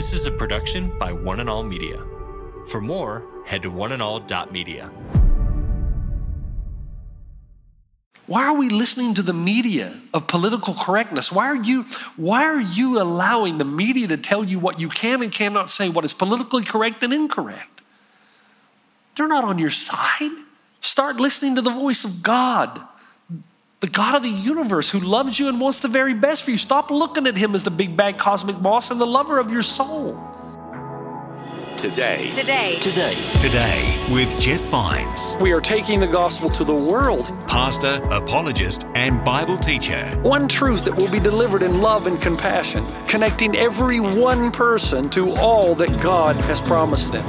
This is a production by One and All Media. For more, head to oneandall.media. Why are we listening to the media of political correctness? Why are you why are you allowing the media to tell you what you can and cannot say, what is politically correct and incorrect? They're not on your side. Start listening to the voice of God, the God of the universe who loves you and wants the very best for you. Stop looking at him as the big bad cosmic boss and the lover of your soul. Today. Today. Today, Today with Jeff Vines, we are taking the gospel to the world. pastor, apologist, and Bible teacher. One truth that will be delivered in love and compassion, connecting every one person to all that God has promised them.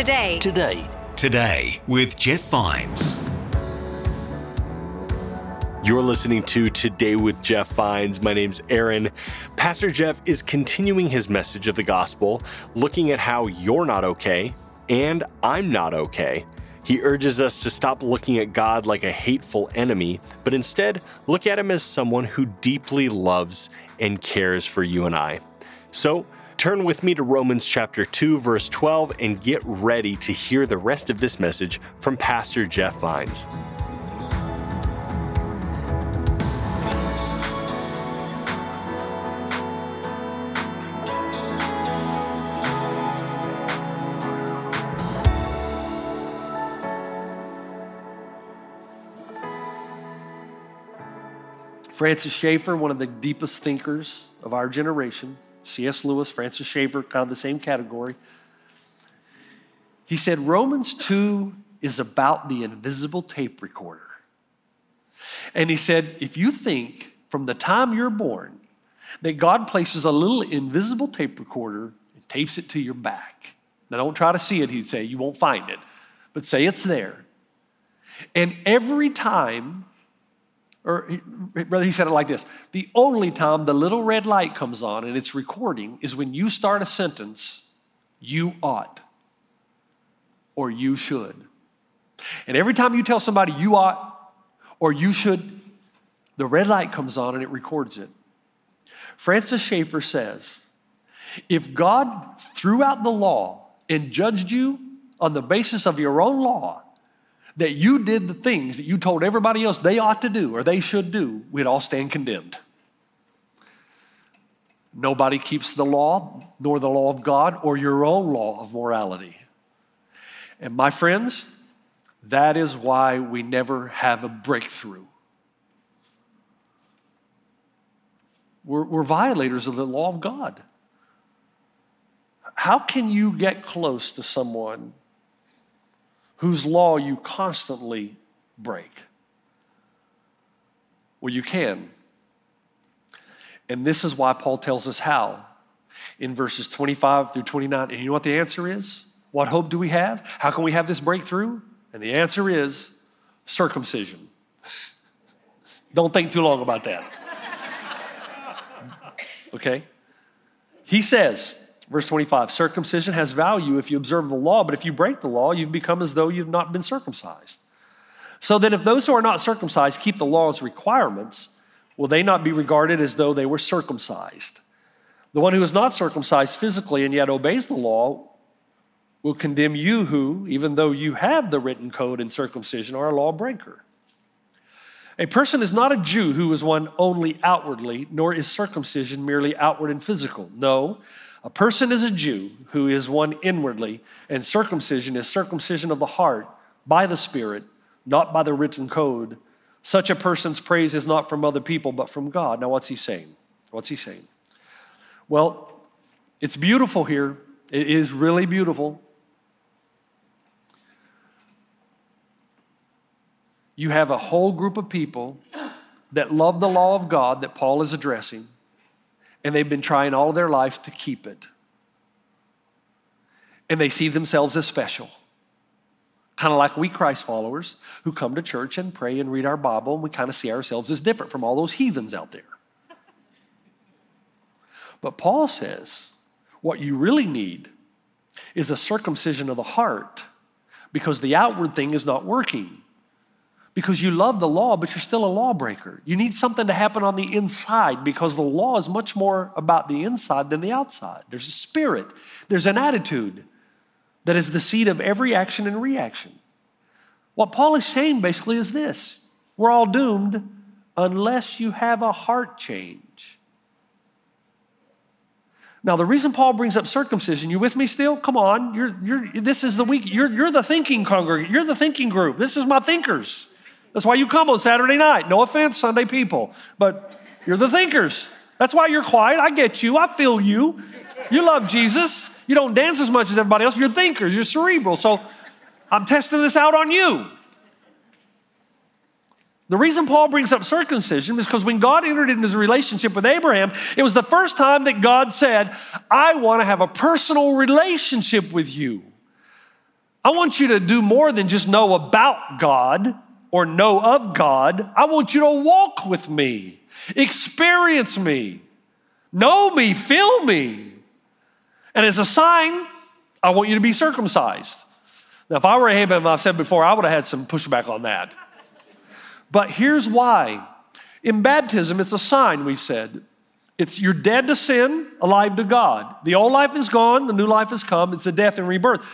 Today. Today. Today, Today with Jeff Vines. You're listening to Today with Jeff Vines. My name's Aaron. Pastor Jeff is continuing his message of the gospel, looking at how you're not okay and I'm not okay. He urges us to stop looking at God like a hateful enemy, but instead look at him as someone who deeply loves and cares for you and I. So, turn with me to Romans chapter 2 verse 12 and get ready to hear the rest of this message from Pastor Jeff Vines. Francis Schaeffer, one of the deepest thinkers of our generation, C.S. Lewis, Francis Schaeffer, kind of the same category. He said Romans 2 is about the invisible tape recorder. And he said, if you think from the time you're born that God places a little invisible tape recorder and tapes it to your back, now don't try to see it, he'd say, you won't find it, but say it's there. And every time or he- rather, he said it like this The only time the little red light comes on and it's recording is when you start a sentence, you ought, or you should. And every time you tell somebody you ought, or you should, the red light comes on and it records it. Francis Schaeffer says if God threw out the law and judged you on the basis of your own law, that you did the things that you told everybody else they ought to do or they should do, we'd all stand condemned. Nobody keeps the law, nor the law of God, or your own law of morality. And my friends, that is why we never have a breakthrough. We're, we're violators of the law of God. How can you get close to someone whose law you constantly break? Well, you can. And this is why Paul tells us how in verses 25 through 29. And you know what the answer is? What hope do we have? How can we have this breakthrough? And the answer is circumcision. Don't think too long about that. Okay? He says, verse 25, circumcision has value if you observe the law, but if you break the law, you've become as though you've not been circumcised. So that if those who are not circumcised keep the law's requirements, will they not be regarded as though they were circumcised? The one who is not circumcised physically and yet obeys the law will condemn you who, even though you have the written code in circumcision, are a lawbreaker. A person is not a Jew who is one only outwardly, nor is circumcision merely outward and physical. No, a person is a Jew who is one inwardly, and circumcision is circumcision of the heart by the Spirit, not by the written code. Such a person's praise is not from other people, but from God. Now, what's he saying? What's he saying? Well, it's beautiful here. It is really beautiful. You have a whole group of people that love the law of God that Paul is addressing, and they've been trying all their life to keep it. And they see themselves as special. Kind of like we Christ followers who come to church and pray and read our Bible, and we kind of see ourselves as different from all those heathens out there. But Paul says what you really need is a circumcision of the heart because the outward thing is not working. Because you love the law, but you're still a lawbreaker. You need something to happen on the inside because the law is much more about the inside than the outside. There's a spirit, there's an attitude that is the seed of every action and reaction. What Paul is saying basically is this we're all doomed unless you have a heart change. Now, the reason Paul brings up circumcision, you with me still? Come on, you're, you're, this is the week, you're, you're the thinking congregation, you're the thinking group. This is my thinkers. That's why you come on Saturday night. No offense, Sunday people, but you're the thinkers. That's why you're quiet. I get you, I feel you. You love Jesus. You don't dance as much as everybody else. You're thinkers, you're cerebral. So I'm testing this out on you. The reason Paul brings up circumcision is because when God entered into his relationship with Abraham, it was the first time that God said, I want to have a personal relationship with you. I want you to do more than just know about God or know of God. I want you to walk with me, experience me, know me, feel me. And as a sign, I want you to be circumcised. Now, if I were Abraham, I've said before, I would have had some pushback on that. But here's why. In baptism, it's a sign, we've said. It's you're dead to sin, alive to God. The old life is gone, the new life has come. It's a death and rebirth.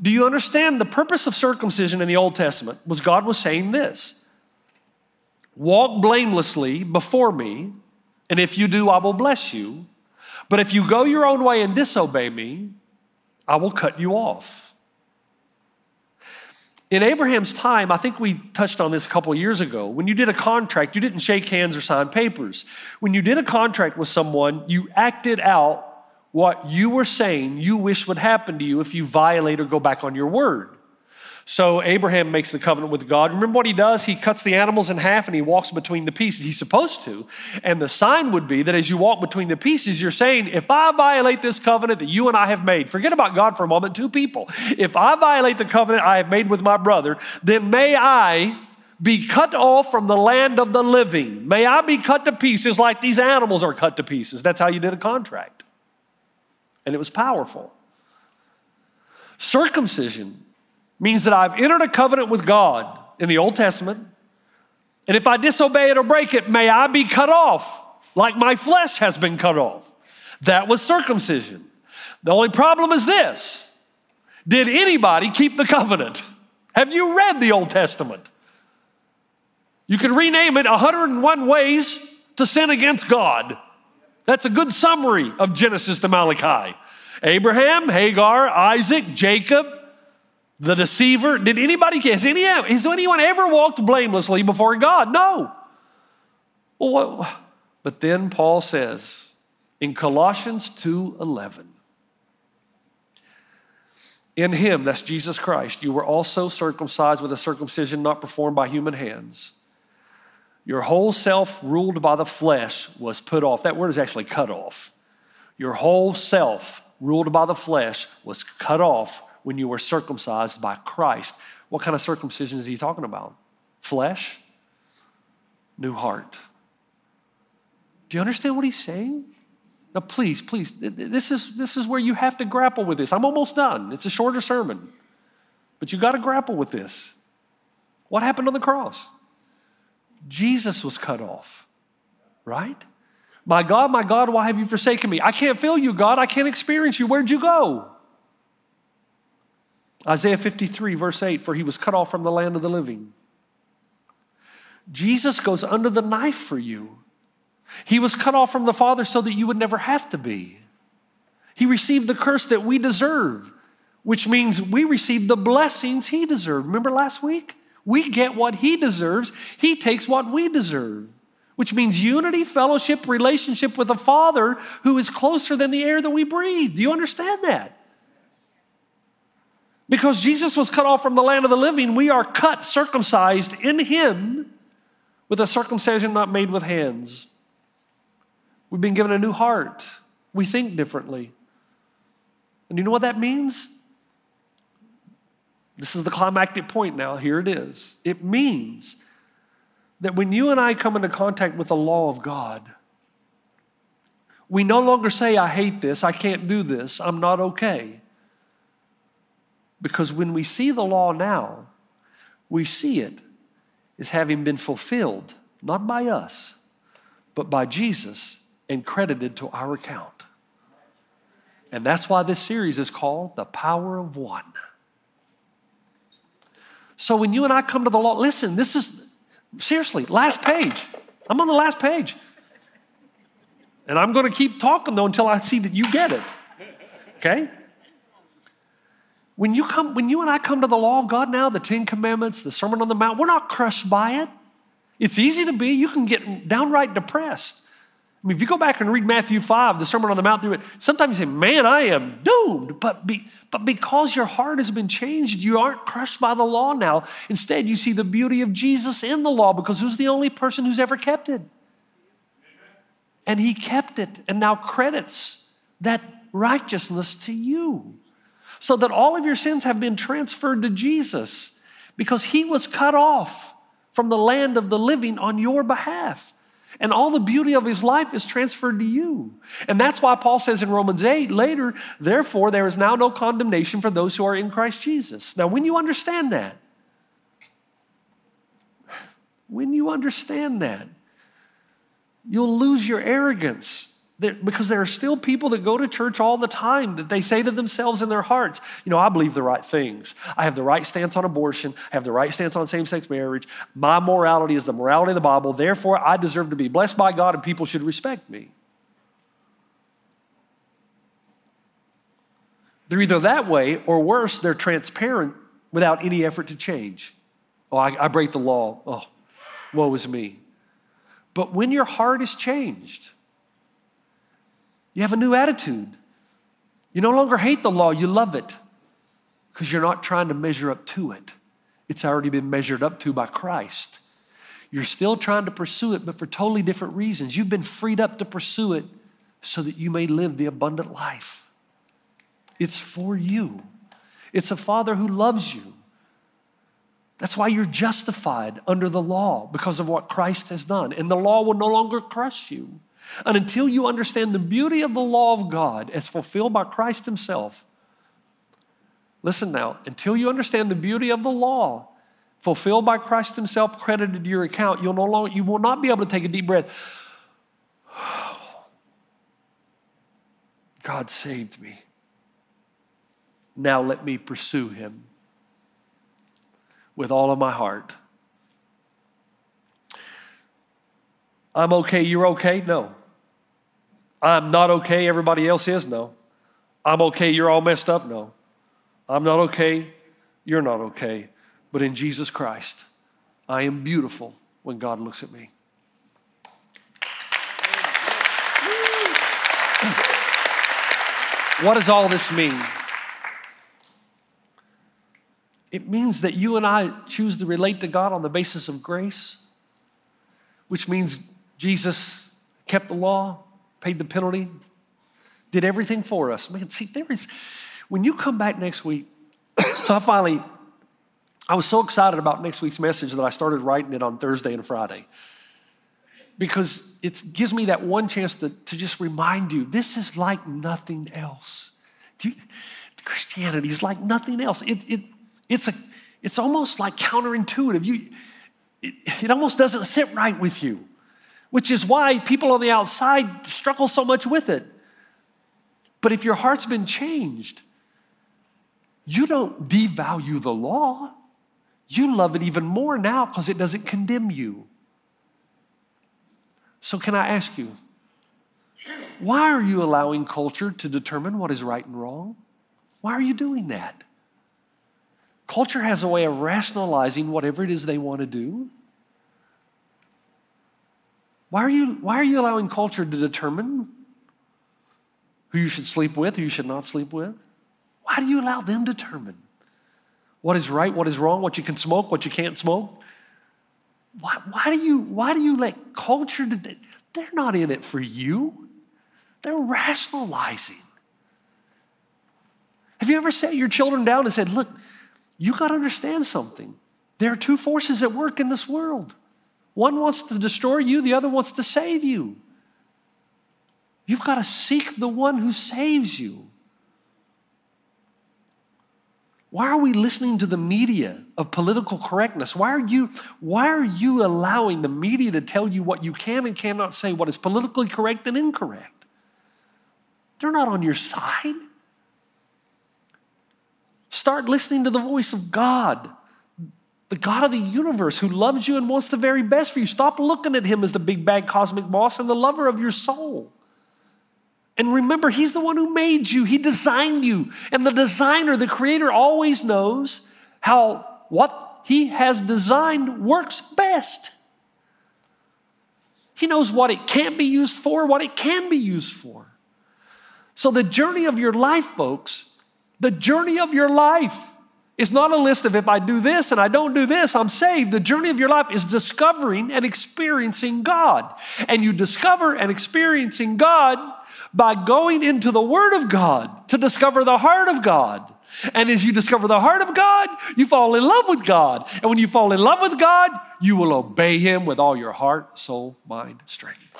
Do you understand the purpose of circumcision in the Old Testament was God was saying this walk blamelessly before me, and if you do, I will bless you. But if you go your own way and disobey me, I will cut you off. In Abraham's time, I think we touched on this a couple of years ago. When you did a contract, you didn't shake hands or sign papers. When you did a contract with someone, you acted out what you were saying you wish would happen to you if you violate or go back on your word. So Abraham makes the covenant with God. Remember what he does? He cuts the animals in half and he walks between the pieces. He's supposed to. And the sign would be that as you walk between the pieces, you're saying, if I violate this covenant that you and I have made, forget about God for a moment, two people. If I violate the covenant I have made with my brother, then may I be cut off from the land of the living. May I be cut to pieces like these animals are cut to pieces. That's how you did a contract. And it was powerful. Circumcision means that I've entered a covenant with God in the Old Testament. And if I disobey it or break it, may I be cut off like my flesh has been cut off. That was circumcision. The only problem is this Did anybody keep the covenant? Have you read the Old Testament? You can rename it 101 ways to sin against God. That's a good summary of Genesis to Malachi. Abraham, Hagar, Isaac, Jacob, the deceiver. Did anybody, has, any, has anyone ever walked blamelessly before God? No. Well, but then Paul says in Colossians 2:11, in him, that's Jesus Christ, you were also circumcised with a circumcision not performed by human hands. Your whole self, ruled by the flesh, was put off. That word is actually cut off. Your whole self, ruled by the flesh, was cut off when you were circumcised by Christ. What kind of circumcision is he talking about? Flesh? New heart. Do you understand what he's saying? Now, please, please, this is, this is where you have to grapple with this. I'm almost done. It's a shorter sermon, but you got to grapple with this. What happened on the cross? Jesus was cut off, right? My God, my God, why have you forsaken me? I can't feel you, God. I can't experience you. Where'd you go? Isaiah 53, verse 8 For he was cut off from the land of the living. Jesus goes under the knife for you. He was cut off from the Father so that you would never have to be. He received the curse that we deserve, which means we receive the blessings he deserved. Remember last week? We get what he deserves, he takes what we deserve, which means unity, fellowship, relationship with a Father who is closer than the air that we breathe. Do you understand that? Because Jesus was cut off from the land of the living, we are cut, circumcised in him with a circumcision not made with hands. We've been given a new heart. We think differently. And you know what that means? This is the climactic point now. Here it is. It means that when you and I come into contact with the law of God, We no longer say, I hate this, I can't do this, I'm not okay. Because when we see the law now, we see it as having been fulfilled, not by us, but by Jesus and credited to our account. And that's why this series is called The Power of One. So when you and I come to the law, listen, this is seriously, last page. I'm on the last page. And I'm going to keep talking though until I see that you get it. Okay? When you come, when you and I come to the law of God now, the Ten Commandments, the Sermon on the Mount, we're not crushed by it. It's easy to be. You can get downright depressed. I mean, if you go back and read Matthew 5, the Sermon on the Mount through it, sometimes you say, man, I am doomed. But, be, but because your heart has been changed, you aren't crushed by the law now. Instead, you see the beauty of Jesus in the law because who's the only person who's ever kept it? And he kept it and now credits that righteousness to you. So that all of your sins have been transferred to Jesus because he was cut off from the land of the living on your behalf. And all the beauty of his life is transferred to you. And that's why Paul says in Romans 8 later, therefore, there is now no condemnation for those who are in Christ Jesus. Now, when you understand that, when you understand that, you'll lose your arrogance. Because there are still people that go to church all the time that they say to themselves in their hearts, you know, I believe the right things. I have the right stance on abortion. I have the right stance on same sex marriage. My morality is the morality of the Bible. Therefore, I deserve to be blessed by God and people should respect me. They're either that way or worse, they're transparent without any effort to change. Oh, I, I break the law. Oh, woe is me. But when your heart is changed, you have a new attitude. You no longer hate the law, you love it because you're not trying to measure up to it. It's already been measured up to by Christ. You're still trying to pursue it, but for totally different reasons. You've been freed up to pursue it so that you may live the abundant life. It's for you. It's a father who loves you. That's why you're justified under the law because of what Christ has done. And the law will no longer crush you. And until you understand the beauty of the law of God as fulfilled by Christ Himself, listen now, until you understand the beauty of the law fulfilled by Christ Himself, credited to your account, you'll no longer, you will not be able to take a deep breath. God saved me. Now let me pursue Him with all of my heart. I'm okay, you're okay? No. I'm not okay, everybody else is? No. I'm okay, you're all messed up? No. I'm not okay, you're not okay. But in Jesus Christ, I am beautiful when God looks at me. What does all this mean? It means that you and I choose to relate to God on the basis of grace, which means Jesus kept the law, paid the penalty, did everything for us. Man, see, there is, when you come back next week, I finally, I was so excited about next week's message that I started writing it on Thursday and Friday. Because it gives me that one chance to, to just remind you this is like nothing else. You, Christianity is like nothing else. It, it, it's, a, it's almost like counterintuitive. You, it, it almost doesn't sit right with you, which is why people on the outside struggle so much with it. But if your heart's been changed, you don't devalue the law. You love it even more now because it doesn't condemn you. So, can I ask you, why are you allowing culture to determine what is right and wrong? Why are you doing that? Culture has a way of rationalizing whatever it is they want to do. Why are you, why are you allowing culture to determine who you should sleep with, who you should not sleep with? Why do you allow them to determine what is right, what is wrong, what you can smoke, what you can't smoke? Why, why, do, you, why do you let culture, they're not in it for you. They're rationalizing. Have you ever sat your children down and said, look, you got to understand something. There are two forces at work in this world. One wants to destroy you, the other wants to save you. You've got to seek the one who saves you. Why are we listening to the media of political correctness? Why are you, why are you allowing the media to tell you what you can and cannot say, what is politically correct and incorrect? They're not on your side. Start listening to the voice of God, the God of the universe who loves you and wants the very best for you. Stop looking at him as the big bad cosmic boss and the lover of your soul. And remember, he's the one who made you, he designed you. And the designer, the creator, always knows how what he has designed works best. He knows what it can't be used for, what it can be used for. So, the journey of your life, folks, the journey of your life is not a list of if I do this and I don't do this, I'm saved. The journey of your life is discovering and experiencing God. And you discover and experiencing God by going into the Word of God to discover the heart of God. And as you discover the heart of God, you fall in love with God. And when you fall in love with God, you will obey Him with all your heart, soul, mind, strength.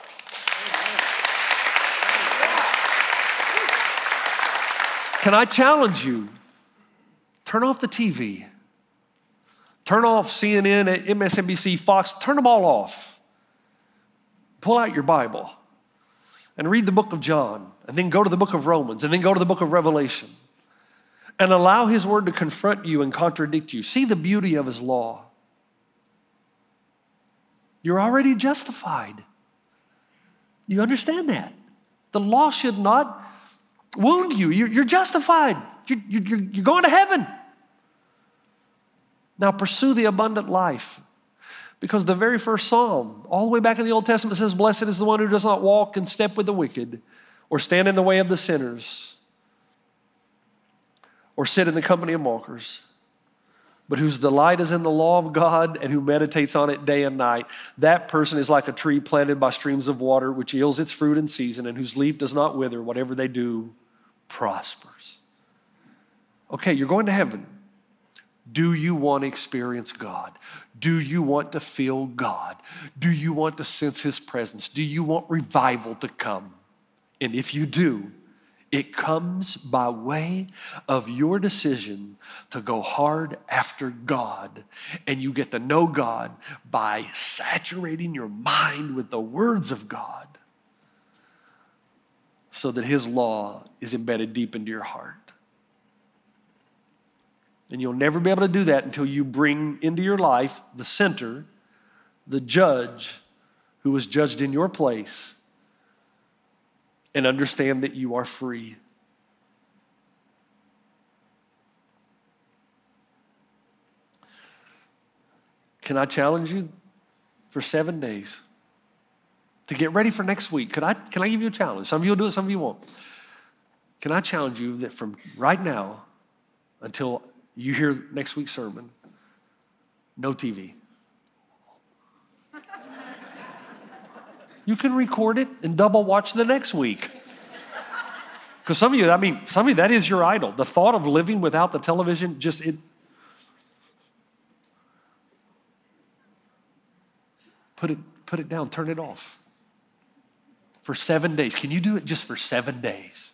Can I challenge you? Turn off the TV. Turn off CNN, MSNBC, Fox, turn them all off. Pull out your Bible and read the book of John, and then go to the book of Romans, and then go to the book of Revelation, and allow His word to confront you and contradict you. See the beauty of His law. You're already justified. You understand that? The law should not wound you. You're, justified. You're, you're, you're going to heaven. Now pursue the abundant life. Because the very first psalm, all the way back in the Old Testament, says, Blessed is the one who does not walk in step with the wicked, or stand in the way of the sinners, or sit in the company of mockers, but whose delight is in the law of God and who meditates on it day and night. That person is like a tree planted by streams of water, which yields its fruit in season, and whose leaf does not wither. Whatever they do prospers. Okay, you're going to heaven. Do you want to experience God? Do you want to feel God? Do you want to sense His presence? Do you want revival to come? And if you do, it comes by way of your decision to go hard after God. And you get to know God by saturating your mind with the words of God so that His law is embedded deep into your heart. And you'll never be able to do that until you bring into your life the center, the judge who was judged in your place, and understand that you are free. Can I challenge you for seven days to get ready for next week? Can I, can I give you a challenge? Some of you will do it, some of you won't. Can I challenge you that from right now until you hear next week's sermon, no TV. You can record it and double watch the next week. Because some of you, I mean, some of you, that is your idol. The thought of living without the television just, it. Put it, put it down, turn it off. For seven days. Can you do it just for seven days?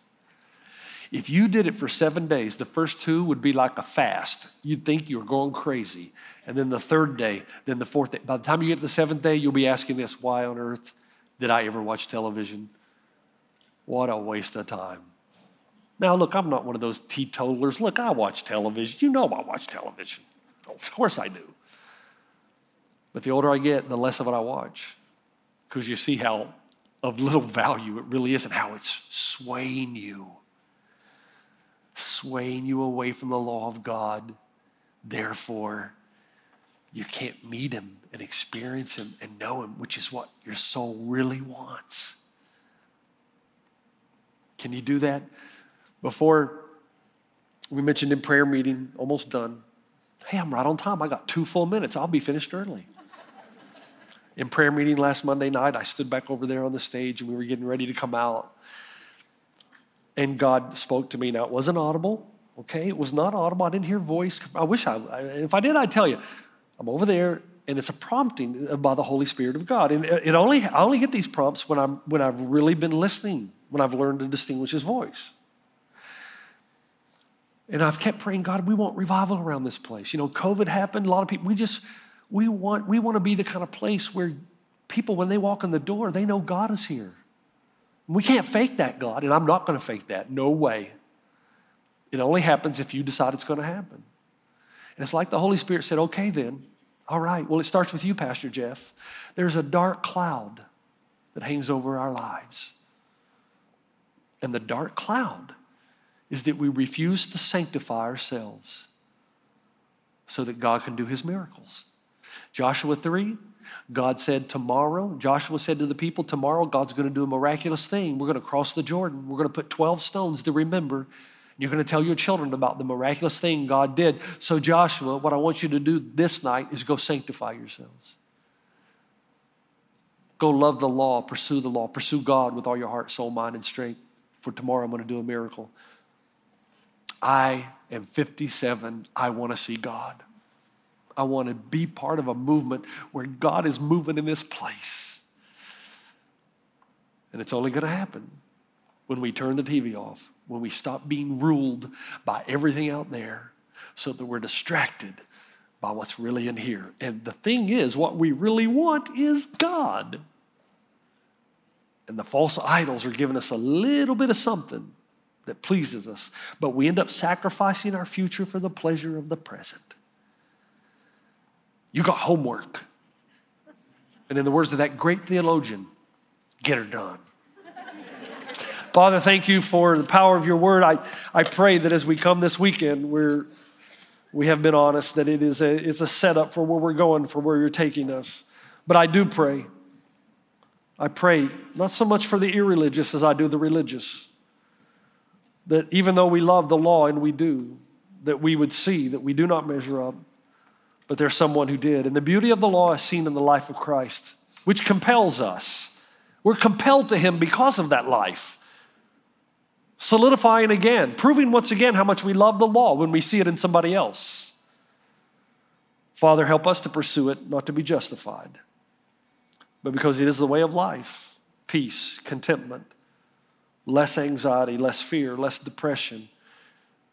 If you did it for seven days, the first two would be like a fast. You'd think you were going crazy. And then the third day, then the fourth day. By the time you get to the seventh day, you'll be asking this why on earth did I ever watch television? What a waste of time. Now, look, I'm not one of those teetotalers. Look, I watch television. You know I watch television. Of course I do. But the older I get, the less of it I watch. Because you see how of little value it really is and how it's swaying you swaying you away from the law of God. Therefore, you can't meet Him and experience Him and know Him, which is what your soul really wants. Can you do that? Before we mentioned in prayer meeting, almost done. Hey, I'm right on time. I got two full minutes. I'll be finished early. In prayer meeting last Monday night, I stood back over there on the stage and we were getting ready to come out and God spoke to me. Now, it wasn't audible, okay? It was not audible. I didn't hear voice. I wish I, if I did, I'd tell you. I'm over there, and it's a prompting by the Holy Spirit of God. And it only, I only get these prompts when, I'm, when I've really been listening when I've learned to distinguish his voice. And I've kept praying, God, we want revival around this place. You know, COVID happened, a lot of people, we just, we want, we want to be the kind of place where people, when they walk in the door, they know God is here. We can't fake that, God, and I'm not going to fake that. No way. It only happens if you decide it's going to happen. And it's like the Holy Spirit said, okay, then, all right, well, it starts with you, Pastor Jeff. There's a dark cloud that hangs over our lives. And the dark cloud is that we refuse to sanctify ourselves so that God can do his miracles. Joshua 3, God said, Tomorrow, Joshua said to the people, Tomorrow, God's going to do a miraculous thing. We're going to cross the Jordan. We're going to put 12 stones to remember. You're going to tell your children about the miraculous thing God did. So, Joshua, what I want you to do this night is go sanctify yourselves. Go love the law, pursue the law, pursue God with all your heart, soul, mind, and strength. For tomorrow, I'm going to do a miracle. I am 57. I want to see God. I want to be part of a movement where God is moving in this place. And it's only going to happen when we turn the TV off, when we stop being ruled by everything out there so that we're distracted by what's really in here. And the thing is, what we really want is God. And the false idols are giving us a little bit of something that pleases us, but we end up sacrificing our future for the pleasure of the present. You got homework. And in the words of that great theologian, get her done. Father, thank you for the power of your word. I, I pray that as we come this weekend, we're, we have been honest that it is a, it's a setup for where we're going, for where you're taking us. But I do pray. I pray not so much for the irreligious as I do the religious. That even though we love the law, and we do, that we would see that we do not measure up, but there's someone who did. And the beauty of the law is seen in the life of Christ, which compels us. We're compelled to him because of that life. Solidifying again, proving once again how much we love the law when we see it in somebody else. Father, help us to pursue it, not to be justified, but because it is the way of life peace, contentment, less anxiety, less fear, less depression,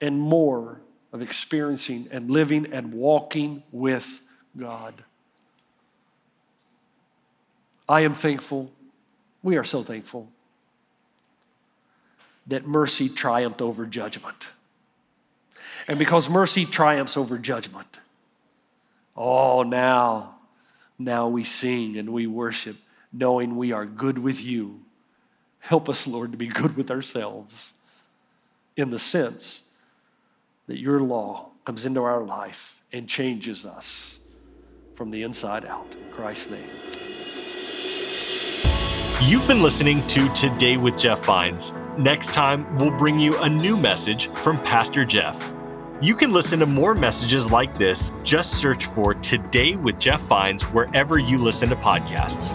and more of experiencing and living and walking with God. I am thankful. We are so thankful that mercy triumphed over judgment. And because mercy triumphs over judgment, oh, now, now we sing and we worship, knowing we are good with you. Help us, Lord, to be good with ourselves in the sense that your law comes into our life and changes us from the inside out. In Christ's name. You've been listening to Today with Jeff Vines. Next time, we'll bring you a new message from Pastor Jeff. You can listen to more messages like this. Just search for Today with Jeff Vines wherever you listen to podcasts.